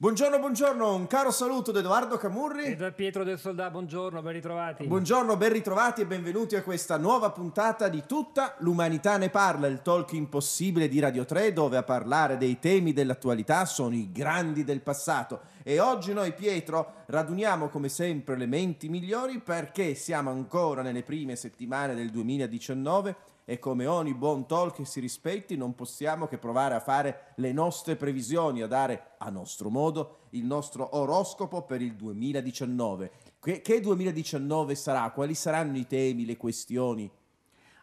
Buongiorno, buongiorno, un caro saluto da Edoardo Camurri. E da Pietro del Soldà, buongiorno, ben ritrovati. Buongiorno, ben ritrovati e benvenuti a questa nuova puntata di Tutta l'umanità ne parla, il talk impossibile di Radio 3 dove a parlare dei temi dell'attualità sono i grandi del passato. E oggi noi, Pietro, raduniamo come sempre le menti migliori perché siamo ancora nelle prime settimane del 2019 e come ogni buon talk che si rispetti non possiamo che provare a fare le nostre previsioni, a dare a nostro modo il nostro oroscopo per il 2019. Che, che 2019 sarà? Quali saranno i temi, le questioni?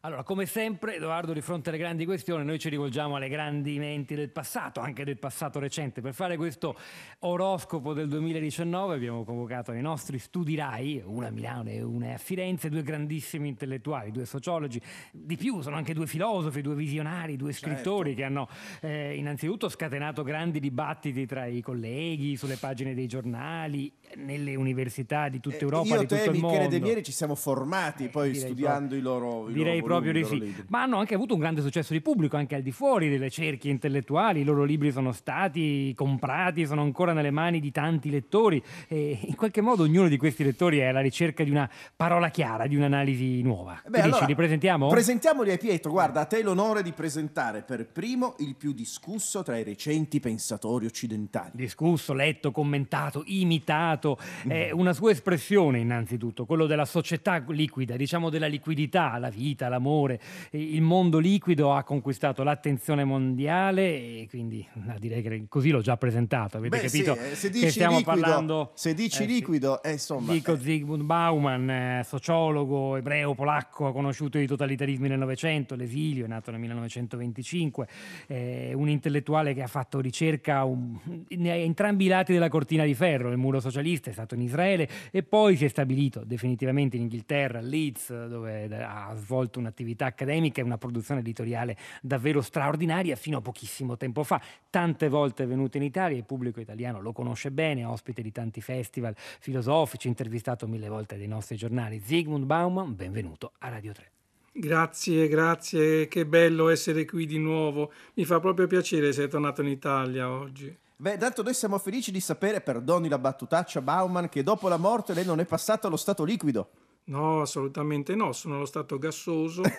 Allora, come sempre, Edoardo, di fronte alle grandi questioni, noi ci rivolgiamo alle grandi menti del passato, anche del passato recente. Per fare questo oroscopo del 2019 abbiamo convocato nei nostri studi RAI, una a Milano e una a Firenze, due grandissimi intellettuali, due sociologi, di più, sono anche due filosofi, due visionari, due scrittori che hanno eh, innanzitutto scatenato grandi dibattiti tra i colleghi, sulle pagine dei giornali, nelle università di tutta Europa, Io, di te, tutto il Michele mondo. De Mieri ci siamo formati Eh, poi studiando i loro i loro proprio libri. Ma hanno anche avuto un grande successo di pubblico, anche al di fuori delle cerchie intellettuali. I loro libri sono stati comprati, sono ancora nelle mani di tanti lettori e in qualche modo ognuno di questi lettori è alla ricerca di una parola chiara, di un'analisi nuova. Beh, Che dici, allora, li presentiamo? Presentiamoli a Pietro. Guarda, a te l'onore di presentare per primo il più discusso tra i recenti pensatori occidentali. Discusso, letto, commentato, imitato, Mm. è una sua espressione innanzitutto, quello della società liquida, diciamo della liquidità, la vita, l'amore. E Il mondo liquido ha conquistato l'attenzione mondiale e quindi no, direi che così l'ho già presentato, avete Beh, capito sì, eh, se che dici stiamo liquido, parlando... se dici Eh, liquido, eh, insomma, Dico eh, Zygmunt Bauman, eh, sociologo ebreo polacco, ha conosciuto i totalitarismi nel Novecento, l'esilio, è nato nel 1925, eh, un intellettuale che ha fatto ricerca un- entrambi i lati della cortina di ferro, il muro socialista è stato in Israele e poi si è stabilito definitivamente in Inghilterra, a Leeds, dove ha svolto un'attività accademica e una produzione editoriale davvero straordinaria fino a pochissimo tempo fa. Tante volte è venuto in Italia, il pubblico italiano lo conosce bene, ospite di tanti festival filosofici, intervistato mille volte dai nostri giornali. Zygmunt Bauman, benvenuto a Radio 3. Grazie, grazie, che bello essere qui di nuovo. Mi fa proprio piacere essere tornato in Italia oggi. Beh, tanto noi siamo felici di sapere, perdoni la battutaccia Bauman, che dopo la morte lei non è passato allo stato liquido. No, assolutamente no, sono allo stato gassoso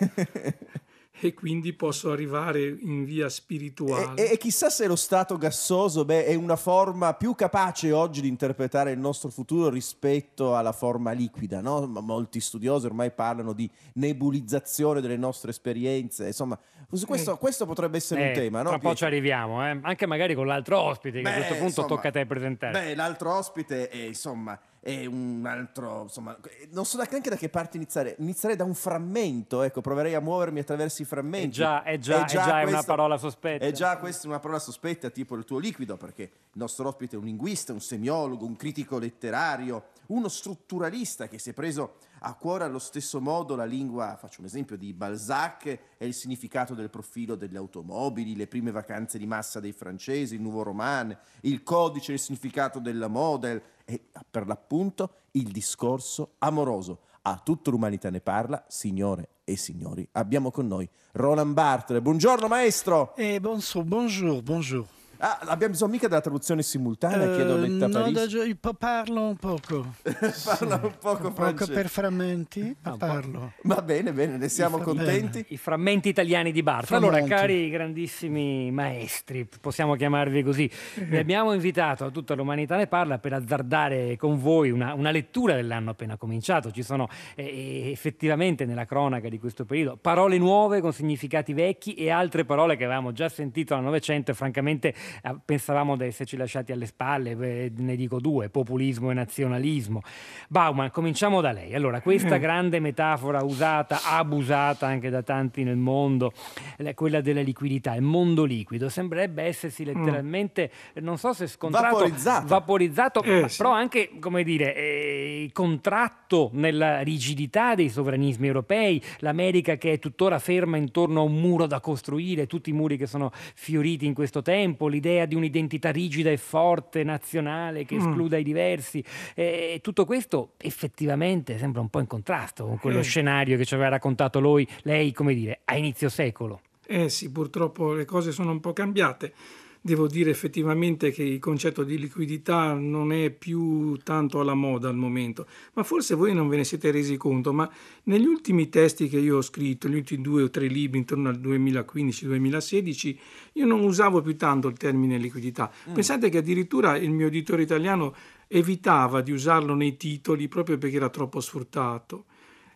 e quindi posso arrivare in via spirituale. e- e chissà se lo stato gassoso beh, è una forma più capace oggi di interpretare il nostro futuro rispetto alla forma liquida. No? Ma Molti studiosi ormai parlano di nebulizzazione delle nostre esperienze. Insomma, su questo, questo potrebbe essere un Eh, tema. No, tra po' ci arriviamo, eh? anche magari con l'altro ospite, che Beh, a questo punto insomma, tocca a te presentare. Beh, l'altro ospite è insomma è un altro, insomma, non so neanche da che parte iniziare. Inizierei da un frammento, ecco, proverei a muovermi attraverso i frammenti. È già- è già- è già una parola sospetta. È già questa una parola sospetta, tipo il tuo liquido, perché il nostro ospite è un linguista, un semiologo, un critico letterario, uno strutturalista che si è preso a cuore allo stesso modo la lingua, faccio un esempio di Balzac e il significato del profilo delle automobili, le prime vacanze di massa dei francesi, il nuovo roman, il codice il significato della model e per l'appunto il discorso amoroso. A tutta l'umanità ne parla, signore e signori. Abbiamo con noi Roland Bartle. Buongiorno maestro! Eh, bonso- bonjour, bonjour. Ah, abbiamo bisogno mica della traduzione simultanea, chiedo Eh, letta a no, Parigi. da parlo un poco. Parla un poco Un poco per frammenti, ma po'. parlo. Va bene, bene, ne siamo fa contenti. I frammenti italiani di Bartra. Allora, cari grandissimi maestri, possiamo chiamarvi così, vi abbiamo invitato a tutta l'umanità ne parla per azzardare con voi una, una lettura dell'anno appena cominciato. Ci sono eh, effettivamente nella cronaca di questo periodo parole nuove con significati vecchi e altre parole che avevamo già sentito al Novecento e francamente eh, pensavamo di esserci lasciati alle spalle, eh, ne dico due, populismo e nazionalismo. Bauman, cominciamo da lei. Allora, questa Mm. grande metafora usata, abusata anche da tanti nel mondo, eh, quella della liquidità, il mondo liquido, sembrerebbe essersi letteralmente, eh, non so se scontrato, Vaporizzato. vaporizzato, Eh, sì. però anche, come dire, eh, contratto nella rigidità dei sovranismi europei, l'America che è tuttora ferma intorno a un muro da costruire, tutti i muri che sono fioriti in questo tempo, l'idea di un'identità rigida e forte, nazionale, che Mm. escluda i diversi, eh, tutto questo effettivamente sembra un po' in contrasto con quello Eh. scenario che ci aveva raccontato lui, lei, come dire, a inizio secolo. Eh sì, purtroppo le cose sono un po' cambiate. Devo dire effettivamente che il concetto di liquidità non è più tanto alla moda al momento, ma forse voi non ve ne siete resi conto, ma negli ultimi testi che io ho scritto, gli ultimi due o tre libri intorno al 2015-2016, io non usavo più tanto il termine liquidità. Pensate che addirittura il mio editore italiano evitava di usarlo nei titoli proprio perché era troppo sfruttato.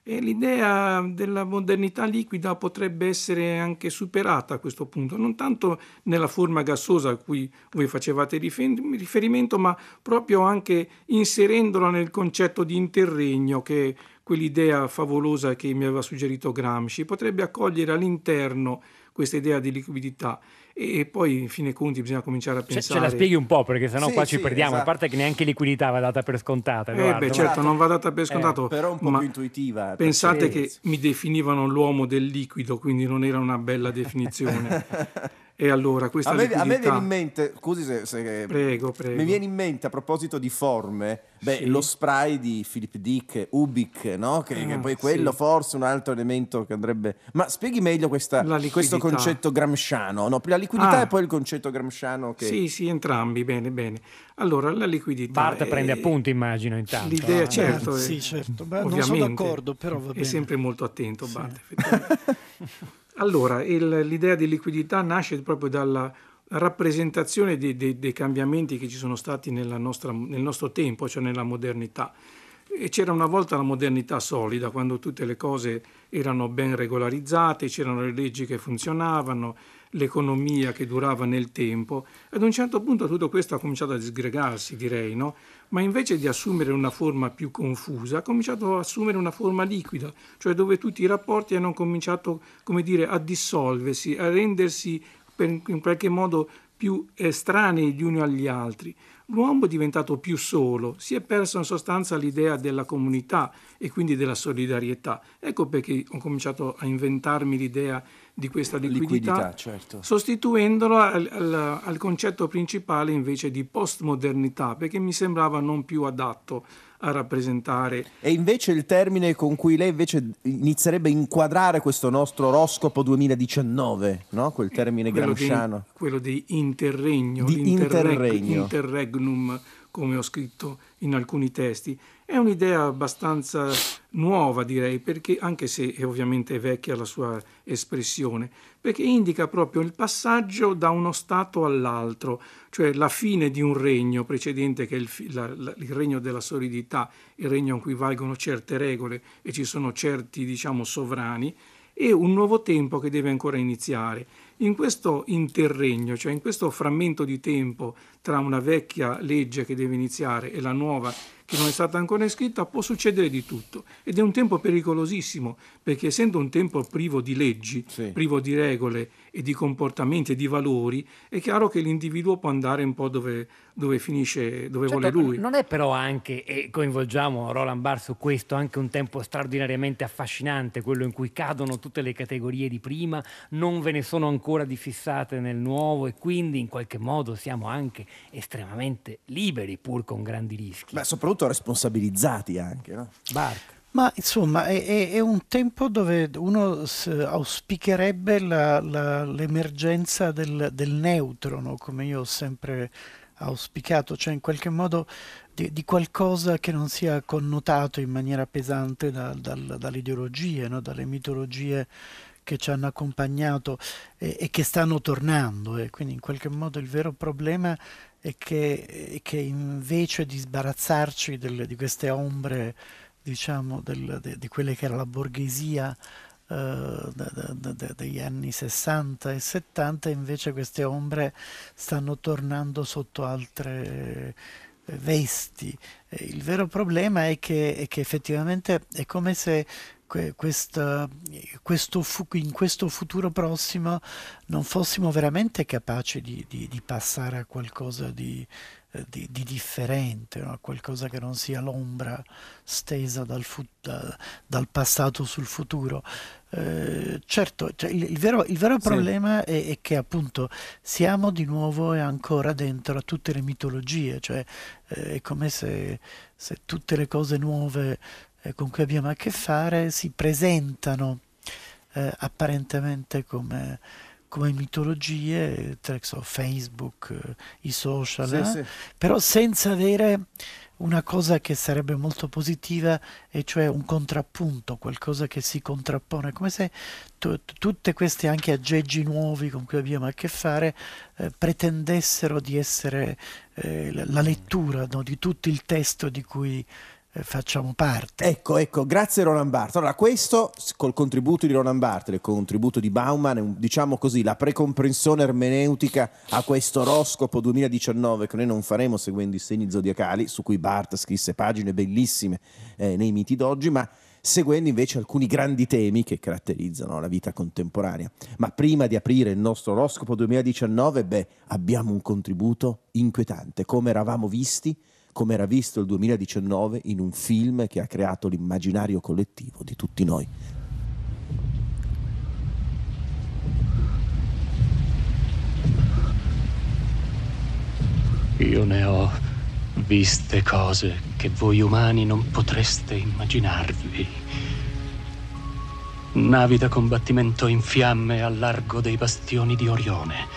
E l'idea della modernità liquida potrebbe essere anche superata a questo punto, non tanto nella forma gassosa a cui voi facevate rifer- riferimento, ma proprio anche inserendola nel concetto di interregno, che quell'idea favolosa che mi aveva suggerito Gramsci. Potrebbe accogliere all'interno questa idea di liquidità e poi, in fine conti, bisogna cominciare a Ce, pensare... ce la spieghi un po' perché sennò Sì, qua ci sì, perdiamo, a esatto. parte che neanche liquidità va data per scontata. Eh beh, ma- certo, non va data per scontato, però un po' ma più intuitiva. Pensate che mi definivano l'uomo del liquido, quindi non era una bella definizione. e allora questa A me, a me liquidità... viene in mente, scusi se, se- Prego, prego. mi viene in mente a proposito di forme, beh, Sì. lo spray di Philip Dick, Ubik, no? che, che Ah, poi quello sì. forse è un altro elemento che andrebbe... Ma spieghi meglio questa- liquidità. questo concetto gramsciano, no? la liquidità Ah. e poi il concetto gramsciano che... Sì, sì, entrambi, bene, bene. Allora, la liquidità... Bart è- prende appunti, immagino, intanto. L'idea, eh. certo, Eh, è- sì, certo. Beh, non sono d'accordo, però va È bene. sempre molto attento, Bart, effettivamente. Allora, il- l'idea di liquidità nasce proprio dalla rappresentazione dei, dei- dei cambiamenti che ci sono stati nostra- nel nostro tempo, cioè nella modernità. E c'era una volta la modernità solida, quando tutte le cose erano ben regolarizzate, c'erano le leggi che funzionavano, l'economia che durava nel tempo. Ad un certo punto tutto questo ha cominciato a disgregarsi, direi, no? Ma invece di assumere una forma più confusa, ha cominciato a assumere una forma liquida, cioè dove tutti i rapporti hanno cominciato, dire, a dissolversi, a rendersi per- in qualche modo più estranei gli uni agli altri. L'uomo è diventato più solo, si è perso in sostanza l'idea della comunità e quindi della solidarietà. Ecco perché ho cominciato a inventarmi l'idea di questa liquidità, Liquidità, certo. sostituendola al, al- al concetto principale invece di postmodernità, perché mi sembrava non più adatto a rappresentare E invece il termine con cui lei invece inizierebbe a inquadrare questo nostro oroscopo 2019, no? Quel termine quello di, gramsciano. quello di interregno, Di l'interreg- interregno. Interregnum, come ho scritto in alcuni testi. È un'idea abbastanza nuova, direi, perché anche se è ovviamente vecchia la sua espressione, perché indica proprio il passaggio da uno stato all'altro, cioè la fine di un regno precedente che è il, la- la- il regno della solidità, il regno in cui valgono certe regole e ci sono certi, diciamo, sovrani, e un nuovo tempo che deve ancora iniziare. In questo interregno, cioè in questo frammento di tempo tra una vecchia legge che deve iniziare e la nuova che non è stata ancora iscritta, può succedere di tutto. Ed è un tempo pericolosissimo, perché essendo un tempo privo di leggi, Sì. privo di regole e di comportamenti e di valori, è chiaro che l'individuo può andare un po' dove, dove finisce, dove Certo, vuole lui. Non è però anche, e coinvolgiamo Roland Barr su questo, anche un tempo straordinariamente affascinante, quello in cui cadono tutte le categorie di prima, non ve ne sono ancora di fissate nel nuovo e quindi in qualche modo siamo anche estremamente liberi, pur con grandi rischi. Ma soprattutto responsabilizzati anche, no? Bart. Ma insomma è, è- è un tempo dove uno auspicherebbe la- la- l'emergenza del, del neutro, no? come io ho sempre auspicato, cioè in qualche modo di, di qualcosa che non sia connotato in maniera pesante da- dal- dalle ideologie, no? dalle mitologie che ci hanno accompagnato e, e che stanno tornando. E quindi in qualche modo il vero problema è che, che invece di sbarazzarci delle- di queste ombre diciamo, del- de- di quelle che era la borghesia eh, degli anni 60 e 70, invece queste ombre stanno tornando sotto altre eh, vesti. Il vero problema è che, è che effettivamente è come se questa, questo, in questo futuro prossimo non fossimo veramente capaci di, di, di passare a qualcosa di, eh, di, di differente, no? qualcosa che non sia l'ombra stesa dal, fu- da, dal passato sul futuro. Eh, certo, cioè il, il, vero, il, vero, problema sì. è, è, che appunto siamo di nuovo e ancora dentro a tutte le mitologie, cioè eh, è come se, se, tutte le cose nuove con cui abbiamo a che fare si presentano eh, apparentemente come come mitologie, so, Facebook, eh, i social, sì, eh? sì. però senza avere una cosa che sarebbe molto positiva, e cioè un contrappunto, qualcosa che si contrappone, come se t- tutte queste anche aggeggi nuovi con cui abbiamo a che fare eh, pretendessero di essere eh, la lettura no, di tutto il testo di cui eh, facciamo parte. Ecco, ecco, grazie Roland Barthes. Allora, questo col contributo di Roland Barthes, il contributo di Bauman, diciamo così, la precomprensione ermeneutica a questo oroscopo 2019 che noi non faremo seguendo i segni zodiacali, su cui Barthes scrisse pagine bellissime eh, nei miti d'oggi, ma seguendo invece alcuni grandi temi che caratterizzano la vita contemporanea. Ma prima di aprire il nostro oroscopo 2019, beh, abbiamo un contributo inquietante, come eravamo visti come era visto il 2019 in un film che ha creato l'immaginario collettivo di tutti noi. Io ne ho viste cose che voi umani non potreste immaginarvi. Navi da combattimento in fiamme al largo dei bastioni di Orione.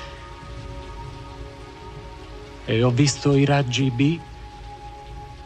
E ho visto i raggi B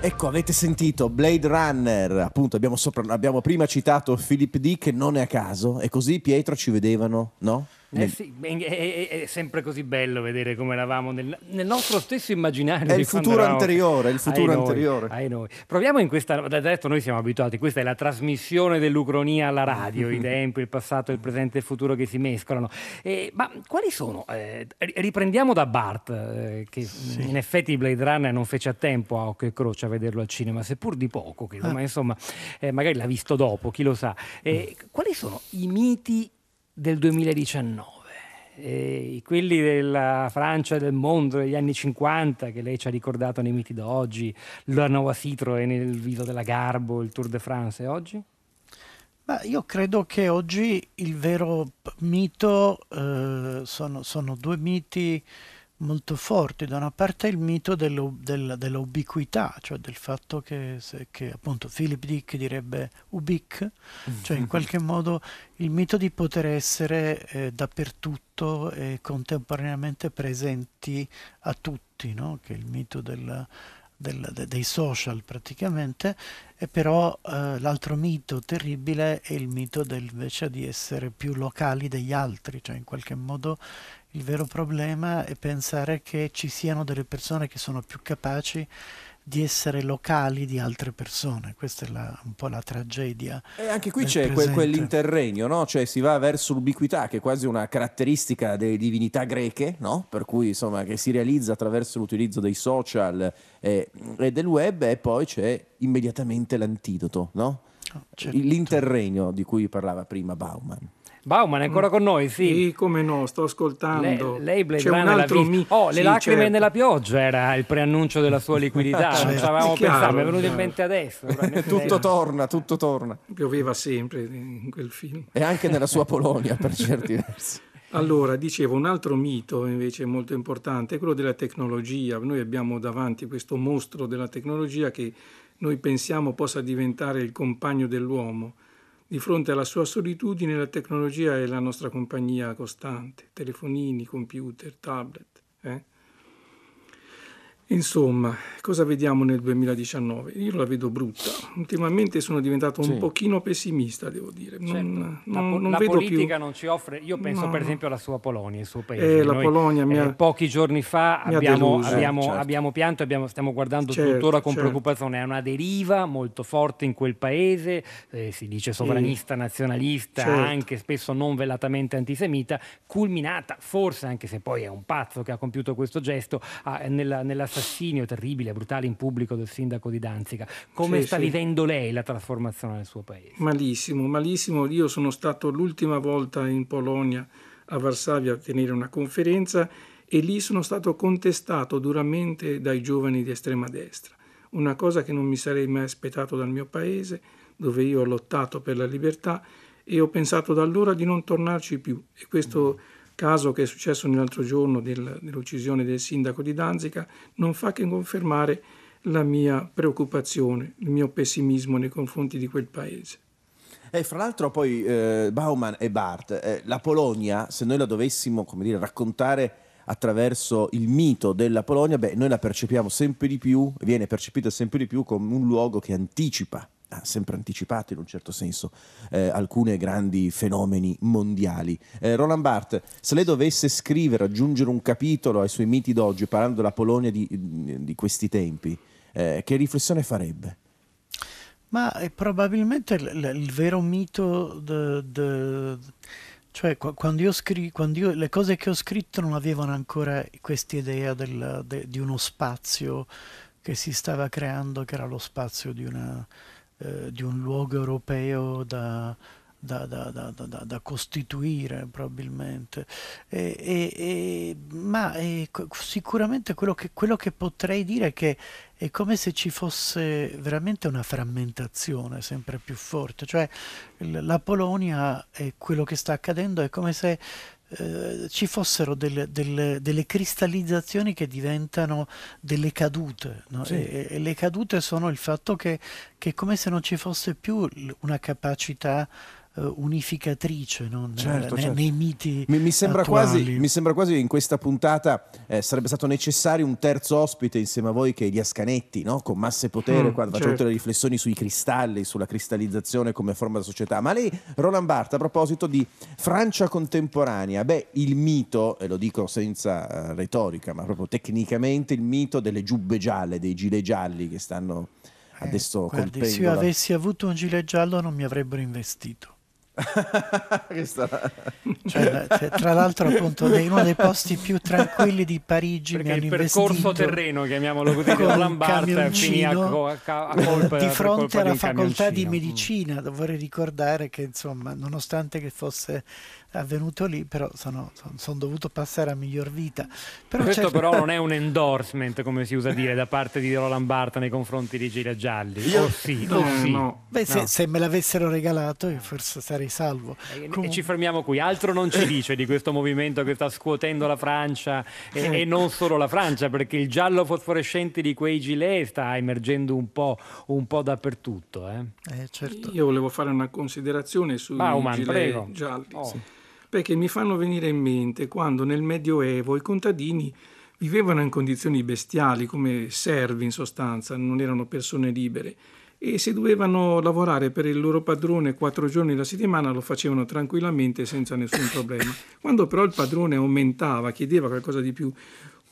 Ecco, avete sentito Blade Runner, appunto abbiamo, sopra, abbiamo prima citato Philip Dick, non è a caso, e così Pietro ci vedevano, no? Eh sì, è, è, sempre così bello vedere come eravamo nel, nel nostro stesso immaginario. È il futuro anteriore, il futuro ai anteriore. Noi, ai noi. Proviamo in questa, da detto noi siamo abituati, questa è la trasmissione dell'Ucronia alla radio, i tempi, il passato, il presente e il futuro che si mescolano. Eh, ma quali sono? Eh, riprendiamo da Bart, eh, che sì. in effetti Blade Runner non fece a tempo a occhio e croce a vederlo al cinema, seppur di poco, credo, ah. ma insomma eh, magari l'ha visto dopo, chi lo sa. Eh, quali sono i miti del 2019. E quelli della Francia e del mondo degli anni 50 che lei ci ha ricordato nei miti d'oggi, la nuova Citroën nel viso della Garbo, il Tour de France oggi? Ma io credo che oggi il vero mito eh, sono, sono due miti molto forti. Da una parte il mito dello, del, dell'ubiquità, cioè del fatto che, che, appunto Philip Dick direbbe ubic, cioè in qualche modo il mito di poter essere eh, dappertutto e contemporaneamente presenti a tutti, no? che è il mito del, del, de, dei social praticamente, e però eh, l'altro mito terribile è il mito del, invece di essere più locali degli altri, cioè in qualche modo il vero problema è pensare che ci siano delle persone che sono più capaci di essere locali di altre persone. Questa è la, un po' la tragedia. E anche qui c'è quel, quell'interregno, no? Cioè si va verso l'ubiquità, che è quasi una caratteristica delle divinità greche, no? Per cui insomma che si realizza attraverso l'utilizzo dei social eh, e del web, e poi c'è immediatamente l'antidoto, no? Oh, certo. L'interregno di cui parlava prima Bauman. Bauman è ancora mm. con noi, sì. Sì, come no, sto ascoltando. Le, lei Blade C'è un altro mi... Oh, le sì, lacrime certo. nella pioggia era il preannuncio della sua liquidità, non ci avevamo pensato, mi è venuto in mente adesso. tutto torna, tutto torna. Pioveva sempre in quel film. E anche nella sua Polonia, per certi versi. Allora, dicevo, un altro mito invece molto importante è quello della tecnologia. Noi abbiamo davanti questo mostro della tecnologia che noi pensiamo possa diventare il compagno dell'uomo di fronte alla sua solitudine la tecnologia è la nostra compagnia costante, telefonini, computer, tablet. Insomma, cosa vediamo nel 2019? Io la vedo brutta. Ultimamente sono diventato un Sì. pochino pessimista, devo dire. Non, Certo. non- la, po- non la vedo politica più... non ci offre. Io penso No, per esempio alla sua Polonia, il suo paese. Eh, la Noi, Polonia eh, ha- pochi giorni fa abbiamo, deluso. abbiamo- certo. abbiamo pianto, abbiamo- stiamo guardando Certo, tuttora con certo. preoccupazione. È una deriva molto forte in quel paese, eh, si dice sovranista, nazionalista, Certo. anche spesso non velatamente antisemita, culminata forse, anche se poi è un pazzo che ha compiuto questo gesto, a- nella- nell'assassinio terribile, brutale in pubblico del sindaco di Danzica. Come Sì, sta sì. vivendo lei la trasformazione nel suo paese? Malissimo, malissimo. Io sono stato l'ultima volta in Polonia, a Varsavia, a tenere una conferenza e lì sono stato contestato duramente dai giovani di estrema destra. Una cosa che non mi sarei mai aspettato dal mio paese, dove io ho lottato per la libertà e ho pensato da allora di non tornarci più. E questo caso che è successo l'altro giorno del- dell'uccisione del sindaco di Danzica non fa che confermare la mia preoccupazione, il mio pessimismo nei confronti di quel paese. E fra l'altro poi eh, Bauman e Barth, eh, la Polonia, se noi la dovessimo dire, raccontare attraverso il mito della Polonia, beh, noi la percepiamo sempre di più, viene percepita sempre di più come un luogo che anticipa, ha sempre anticipato in un certo senso, eh, alcuni grandi fenomeni mondiali. Eh, Roland Barthes, se lei dovesse scrivere, aggiungere un capitolo ai suoi miti d'oggi, parlando della Polonia di, di questi tempi, eh, che riflessione farebbe? Ma è probabilmente il, il- vero mito, de- de- cioè qua- quando io scri- quando io- le cose che ho scritto non avevano ancora questa idea del- de- di uno spazio che si stava creando, che era lo spazio di, una, eh, di un luogo europeo da, da- da- da- da- costituire probabilmente. E- e- e- ma co- sicuramente quello che, quello che potrei dire è che è come se ci fosse veramente una frammentazione sempre più forte, cioè la Polonia e quello che sta accadendo è come se eh, ci fossero delle, delle- delle cristallizzazioni che diventano delle cadute, no? Sì. e, e le cadute sono il fatto che, che è come se non ci fosse più una capacità unificatrice no? Certo, ne- certo. nei miti Mi, mi sembra quasi, mi sembra quasi che in questa puntata eh, sarebbe stato necessario un terzo ospite insieme a voi che è Elias Canetti, no? con Massa e Potere, Mm, quando certo. tutte le riflessioni sui cristalli, sulla cristallizzazione come forma della società. Ma lei, Roland Barthes, a proposito di Francia contemporanea, beh, il mito, e lo dico senza eh, retorica, ma proprio tecnicamente, il mito delle giubbe gialle, dei gilet gialli che stanno adesso Eh, Guardi, se io avessi avuto un gilet giallo non mi avrebbero investito. Cioè, cioè, tra l'altro, appunto, è uno dei posti più tranquilli di Parigi. Perché il percorso terreno, chiamiamolo così, di con Barthes finì a, a colpa di fronte di alla un facoltà di medicina. Vorrei ricordare che, insomma, nonostante che fosse avvenuto lì, però sono, son- son dovuto passare a miglior vita. Però Questo certo- però non è un endorsement, come si usa dire, da parte di Roland Barthes nei confronti di Gilet Gialli. O sì, o Eh, sì. no. Beh, se, No. se me l'avessero regalato, io forse sarei salvo. E- E Comunque- ci fermiamo qui. Altro non ci dice di questo movimento che sta scuotendo la Francia e, e non solo la Francia, perché il giallo fosforescente di quei gilet sta emergendo un po', un po' dappertutto. eh. Eh, certo. Io volevo fare una considerazione sui Bauman, gilet prego. gialli, Oh. sì. perché mi fanno venire in mente quando nel Medioevo i contadini vivevano in condizioni bestiali, come servi in sostanza, non erano persone libere e se dovevano lavorare per il loro padrone quattro giorni alla settimana lo facevano tranquillamente senza nessun problema. Quando però il padrone aumentava, chiedeva qualcosa di più,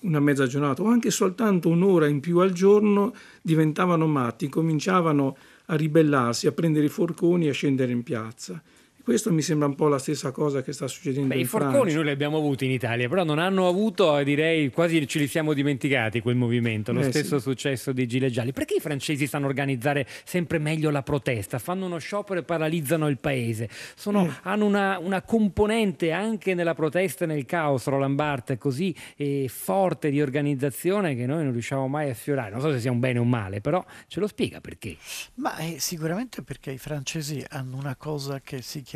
una mezza giornata o anche soltanto un'ora in più al giorno, diventavano matti, cominciavano a ribellarsi, a prendere i forconi e a scendere in piazza. Questo mi sembra un po' la stessa cosa che sta succedendo Beh, in I forconi Francia. noi li abbiamo avuti in Italia, però non hanno avuto, direi, quasi ce li siamo dimenticati quel movimento. Lo Eh, stesso sì. successo di Gilet Gialli. Perché i francesi sanno organizzare sempre meglio la protesta? Fanno uno sciopero e paralizzano il paese. Sono- Eh. Hanno una, una componente anche nella protesta e nel caos, Roland Barthes, così eh, forte di organizzazione che noi non riusciamo mai a sfiorare. Non so se sia un bene o un male, però ce lo spiega perché. Ma eh, sicuramente perché i francesi hanno una cosa che si chiama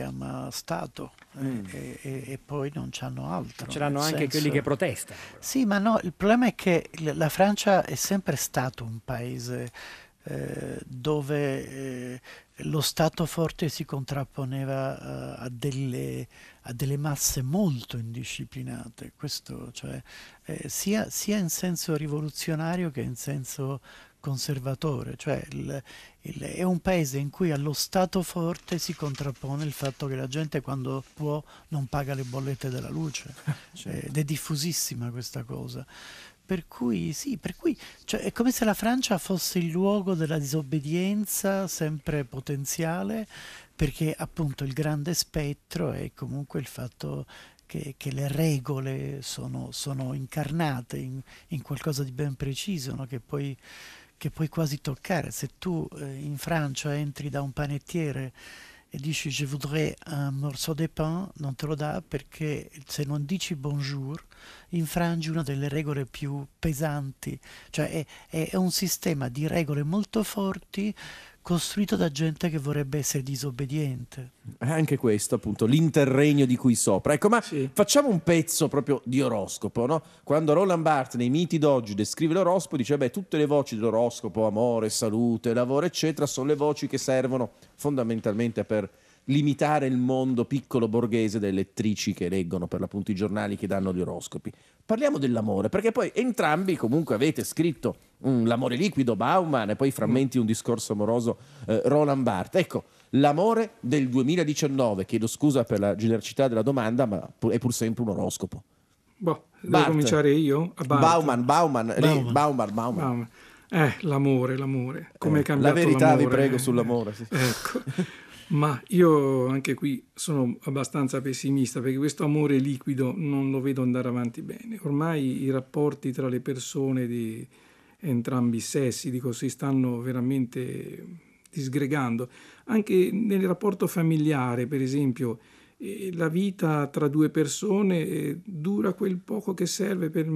Stato eh, e, e- e poi non c'hanno altro. Ce l'hanno anche senso- quelli che protestano. Sì, ma no, il problema è che la Francia è sempre stato un paese eh, dove eh, lo Stato forte si contrapponeva uh, a, delle, a, delle, masse molto indisciplinate, questo cioè, eh, sia, sia, in senso rivoluzionario che in senso conservatore, cioè il, il, è un paese in cui allo Stato forte si contrappone il fatto che la gente quando può non paga le bollette della luce cioè, ed è diffusissima questa cosa. Per cui sì, per cui cioè, è come se la Francia fosse il luogo della disobbedienza sempre potenziale, perché appunto il grande spettro è comunque il fatto che, che le regole sono, sono incarnate in, in, qualcosa di ben preciso, no? che, puoi, che, puoi, quasi toccare. Se tu eh, in Francia entri da un panettiere e dici je voudrais un morceau de pain, non te lo dà perché se non dici bonjour infrangi una delle regole più pesanti, cioè è, è un sistema di regole molto forti costruito da gente che vorrebbe essere disobbediente. Anche questo, appunto, l'interregno di cui sopra. Ecco, ma sì. facciamo un pezzo proprio di oroscopo, no? Quando Roland Barthes nei miti d'oggi descrive l'oroscopo, dice, beh, tutte le voci dell'oroscopo, amore, salute, lavoro, eccetera, sono le voci che servono fondamentalmente per limitare il mondo piccolo borghese delle lettrici che leggono per l'appunto i giornali che danno gli oroscopi. Parliamo dell'amore, perché poi entrambi comunque avete scritto um, L'amore liquido Bauman e poi frammenti un discorso amoroso eh, Roland Barthes. Ecco, l'amore del 2019, chiedo scusa per la genericità della domanda, ma è pur sempre un oroscopo. Boh, devo Bart. cominciare io? Bauman, Bauman, Bauman, Bauman, Bauman. Bauman. Eh, l'amore, l'amore. Come è cambiato La verità l'amore? vi prego sull'amore. Sì. Ecco. Ma io anche qui sono abbastanza pessimista perché questo amore liquido non lo vedo andare avanti bene. Ormai i rapporti tra le persone di entrambi i sessi dico, si stanno veramente disgregando. Anche nel rapporto familiare, per esempio, eh, la vita tra due persone eh, dura quel poco che serve per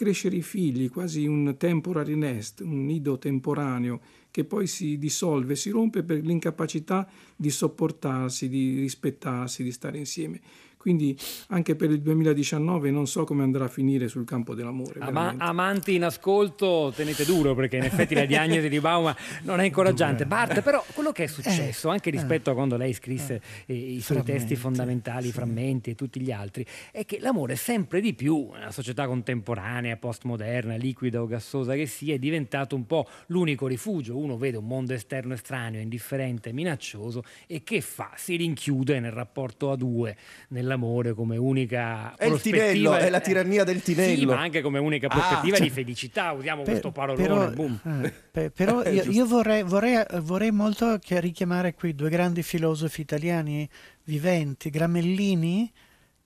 crescere i figli, quasi un temporary nest, un nido temporaneo che poi si dissolve, si rompe per l'incapacità di sopportarsi, di rispettarsi, di stare insieme. Quindi anche per il 2019 non so come andrà a finire sul campo dell'amore. Ama- amanti in ascolto, tenete duro perché in effetti la diagnosi di Bauman non è incoraggiante. Bart, però quello che è successo, eh, anche rispetto a quando lei scrisse eh, i suoi testi fondamentali, i frammenti e tutti gli altri, è che l'amore sempre di più, nella società contemporanea, postmoderna, liquida o gassosa che sia, è diventato un po' l'unico rifugio. Uno vede un mondo esterno estraneo, indifferente, minaccioso e che fa? Si rinchiude nel rapporto a due, nella l'amore come unica è il tinello, è la tirannia del tinello. Sì, ma anche come unica ah, prospettiva ah, cioè, di felicità, usiamo per, questo parolone, però, boom. Eh, per, però io, io vorrei, vorrei, vorrei, molto richiamare qui due grandi filosofi italiani viventi, Gramellini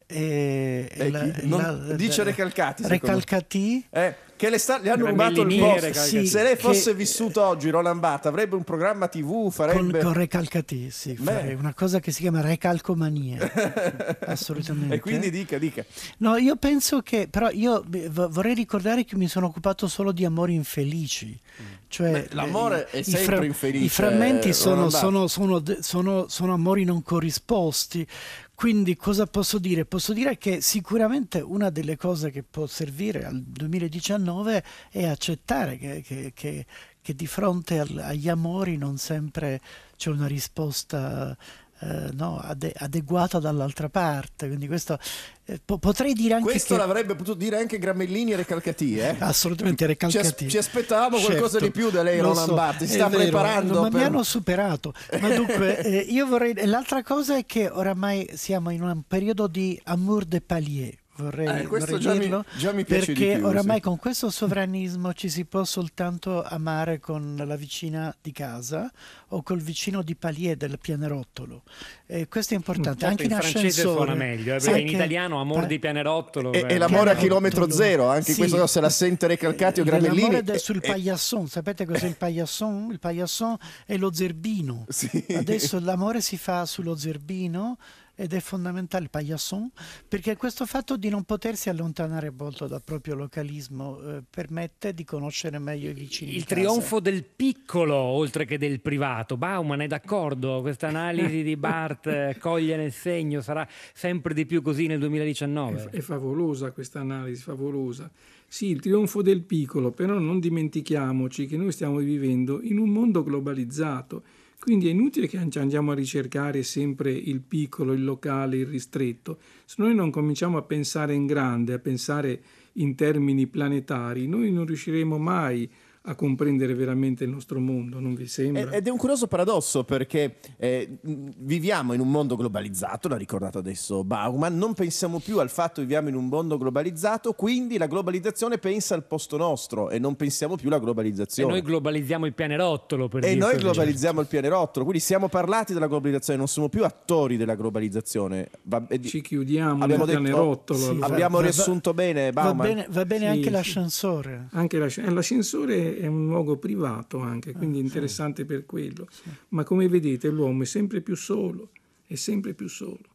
e, e la, la, dice Recalcati. Recalcati. Eh che le, sta- le hanno rubato il posto. Sì, Se lei fosse che... vissuto oggi, Roland Barthes, avrebbe un programma TV, farebbe... Con, con Recalcati, sì, una cosa che si chiama recalcomania. Assolutamente. E quindi dica, dica. No, io penso che, però io vorrei ricordare che mi sono occupato solo di amori infelici. Cioè, Beh, l'amore è sempre fra- infelice. I frammenti sono, sono, sono, sono amori non corrisposti. Quindi cosa posso dire? Posso dire che sicuramente una delle cose che può servire al 2019 è accettare che, che, che, che di fronte al, agli amori non sempre c'è una risposta eh, no, ade- adeguata dall'altra parte. Quindi questo eh, po- potrei dire anche questo che... l'avrebbe potuto dire anche Gramellini e Recalcati. Eh? Assolutamente Recalcati. Ci, as- ci aspettavamo certo, qualcosa di più da lei, Roland so, Barthes. Si sta vero, preparando. Ma per... mi hanno superato. Ma dunque, eh, io vorrei. L'altra cosa è che oramai siamo in un periodo di amour de palier vorrei, eh, vorrei già dirlo mi, già mi perché più, oramai sì. con questo sovranismo ci si può soltanto amare con la vicina di casa o col vicino di palier del pianerottolo e questo è importante mm, anche in, in francese suona meglio eh, perché in italiano amor pa- di pianerottolo e, e l'amore a chilometro zero anche sì. questo se la sente Recalcati o Gramellini l'amore de, sul e, paillasson sapete cos'è il paillasson? il paillasson è lo zerbino sì. adesso l'amore si fa sullo zerbino ed è fondamentale il paillasson perché questo fatto di non potersi allontanare molto dal proprio localismo eh, permette di conoscere meglio i vicini. Il trionfo del piccolo oltre che del privato. Bauman è d'accordo, questa analisi di Barth eh, coglie nel segno, sarà sempre di più così nel 2019. È, è favolosa questa analisi, favolosa. Sì, il trionfo del piccolo, però non dimentichiamoci che noi stiamo vivendo in un mondo globalizzato Quindi è inutile che andiamo a ricercare sempre il piccolo, il locale, il ristretto. Se noi non cominciamo a pensare in grande, a pensare in termini planetari, noi non riusciremo mai a comprendere veramente il nostro mondo, non vi sembra? Ed è un curioso paradosso perché eh, viviamo in un mondo globalizzato, l'ha ricordato adesso Bauman, non pensiamo più al fatto che viviamo in un mondo globalizzato, quindi la globalizzazione pensa al posto nostro e non pensiamo più alla globalizzazione. E noi globalizziamo il pianerottolo per E noi globalizziamo il pianerottolo, quindi siamo parlati della globalizzazione, non siamo più attori della globalizzazione. Va, eh, Ci chiudiamo abbiamo nel pianerottolo. Sì, abbiamo va, riassunto va, bene Bauman. Va bene, va bene sì, anche l'ascensore. Anche l'ascensore è un luogo privato anche, ah, quindi interessante sì. per quello. Sì. Ma come vedete l'uomo è sempre più solo, è sempre più solo.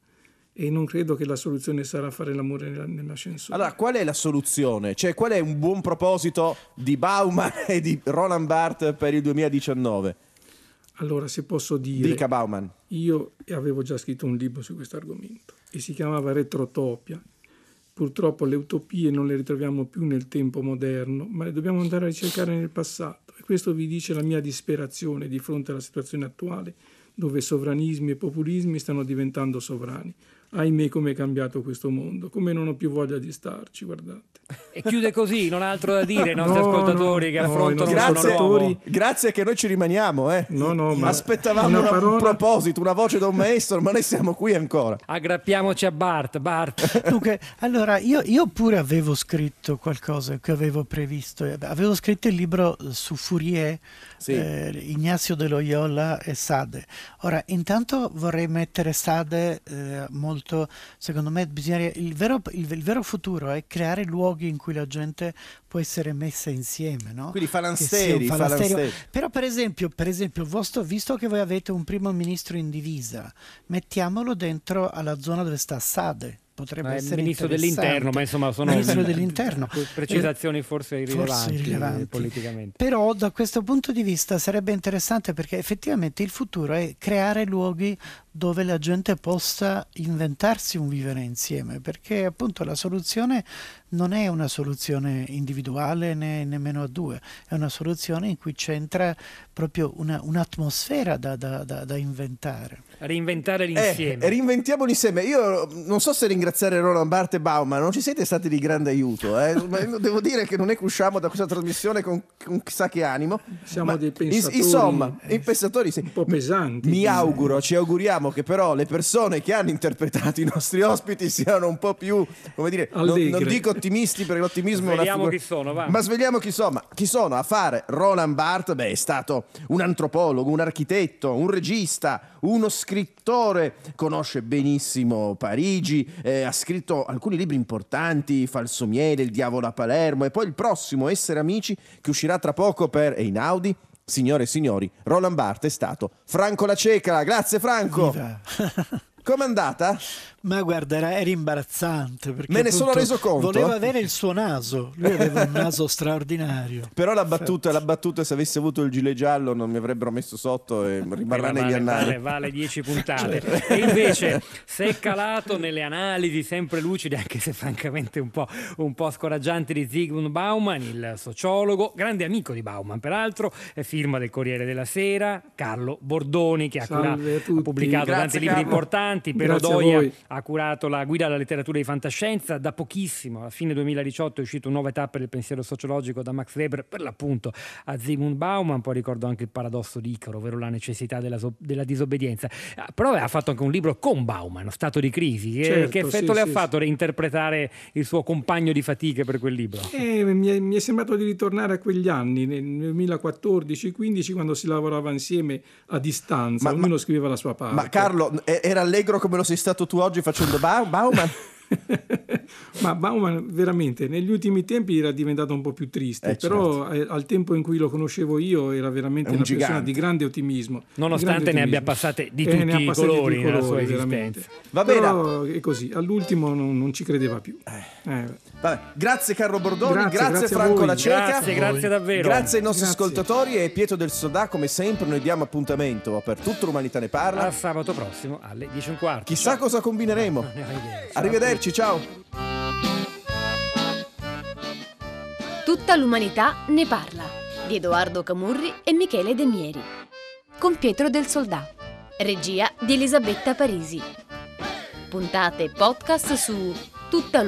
E non credo che la soluzione sarà fare l'amore nell'ascensore. Allora, qual è la soluzione? Cioè, qual è un buon proposito di Bauman e di Roland Barthes per il 2019? Allora, se posso dire... Dica Bauman. Io avevo già scritto un libro su questo argomento e si chiamava Retrotopia Purtroppo le utopie non le ritroviamo più nel tempo moderno, ma le dobbiamo andare a ricercare nel passato. E questo vi dice la mia disperazione di fronte alla situazione attuale, dove sovranismi e populismi stanno diventando sovrani ahimè come è cambiato questo mondo, come non ho più voglia di starci, guardate. E chiude così, non ha altro da dire ai nostri no, ascoltatori no, che affrontano no, grazie, grazie che noi ci rimaniamo, eh. no, no, ma aspettavamo una parola... un proposito, una voce da un maestro, ma noi siamo qui ancora. Aggrappiamoci a Bart, Bart. Dunque, allora, io, io pure avevo scritto qualcosa che avevo previsto, avevo scritto il libro su Fourier, sì. eh, Ignazio de Loyola e Sade. Ora, intanto vorrei mettere Sade eh, molto, secondo me, bisognerebbe, il, vero, il, il vero futuro è creare luoghi in cui la gente può essere messa insieme, no? Quindi falansteri, falansteri. Però per esempio, per esempio vostro, visto che voi avete un primo ministro in divisa, mettiamolo dentro alla zona dove sta Sade potrebbe essere il ministro dell'interno, ma insomma sono ministro dell'interno. precisazioni forse irrilevanti, forse irrilevanti politicamente. Però da questo punto di vista sarebbe interessante perché effettivamente il futuro è creare luoghi dove la gente possa inventarsi un vivere insieme, perché appunto la soluzione non è una soluzione individuale né nemmeno a due, è una soluzione in cui c'entra proprio una, un'atmosfera da, da, da, da inventare. Reinventare l'insieme. Eh, reinventiamolo insieme. Io non so se ringraziare Roland Barthes e Bauman, non ci siete stati di grande aiuto. Eh? devo dire che non è che usciamo da questa trasmissione con, con chissà che animo. Siamo dei pensatori. Insomma, eh, i pensatori sì. Un po' pesanti. Mi auguro, ci auguriamo che però le persone che hanno interpretato i nostri ospiti siano un po' più, come dire, non, non, dico ottimisti perché l'ottimismo svegliamo è una figura... chi sono, va. Ma svegliamo chi sono, chi sono a fare Roland Barthes, beh, è stato un antropologo, un architetto, un regista, uno scrittore, conosce benissimo Parigi, eh, ha scritto alcuni libri importanti, Falsomiele, Il diavolo a Palermo e poi il prossimo Essere amici che uscirà tra poco per Einaudi Signore e signori, Roland Barthes è stato Franco La Cieca. Grazie Franco. Com'è andata? Ma guarda, era, era imbarazzante. Perché Me ne sono reso conto. Voleva avere il suo naso. Lui aveva un naso straordinario. Però la battuta, la battuta, se avessi avuto il gilet giallo, non mi avrebbero messo sotto e rimarrà negli vale, annali. Vale, vale 10 puntate. e invece, se è calato nelle analisi sempre lucide, anche se francamente un po', un po' scoraggianti, di Zygmunt Bauman, il sociologo, grande amico di Bauman, peraltro, firma del Corriere della Sera, Carlo Bordoni, che ha, ha pubblicato Grazie, tanti Carlo. libri importanti. Per Odoia ha curato la guida alla letteratura di fantascienza. Da pochissimo, a fine 2018, è uscita una nuova tappa del pensiero sociologico da Max Weber, per l'appunto a Zygmunt Bauman. Poi ricordo anche il paradosso di Icaro, ovvero la necessità della, so- della disobbedienza. Ah, però ha fatto anche un libro con Bauman, Stato di crisi. Certo, che effetto sì, le ha sì, fatto reinterpretare il suo compagno di fatiche per quel libro? Eh, mi, è, mi, è, sembrato di ritornare a quegli anni, nel 2014-15, quando si lavorava insieme a distanza, ma, ognuno ma, scriveva la sua parte. Ma Carlo, era allegro come lo sei stato tu oggi facendo Bauman? Ma Bauman veramente negli ultimi tempi era diventato un po' più triste, eh, però certo. al tempo in cui lo conoscevo io era veramente un una gigante. persona di grande ottimismo. Nonostante grande ne abbia passate di tutti i colori, di nella sua esistenza. Va bene. Però è così, all'ultimo non, non ci credeva più. Eh. Eh. Vabbè. Grazie Carlo Bordoni, grazie, grazie, grazie Franco La Cieca. Grazie, grazie davvero. Grazie ai nostri grazie. ascoltatori e Pietro del Sodà, come sempre noi diamo appuntamento per tutta l'umanità ne parla. A sabato prossimo alle 10 e un quarto. Chissà ciao. cosa combineremo. Arrivederci, ciao. Tutta l'umanità ne parla di Edoardo Camurri e Michele De Mieri. con Pietro del Soldà. Regia di Elisabetta Parisi. Puntate podcast su tutta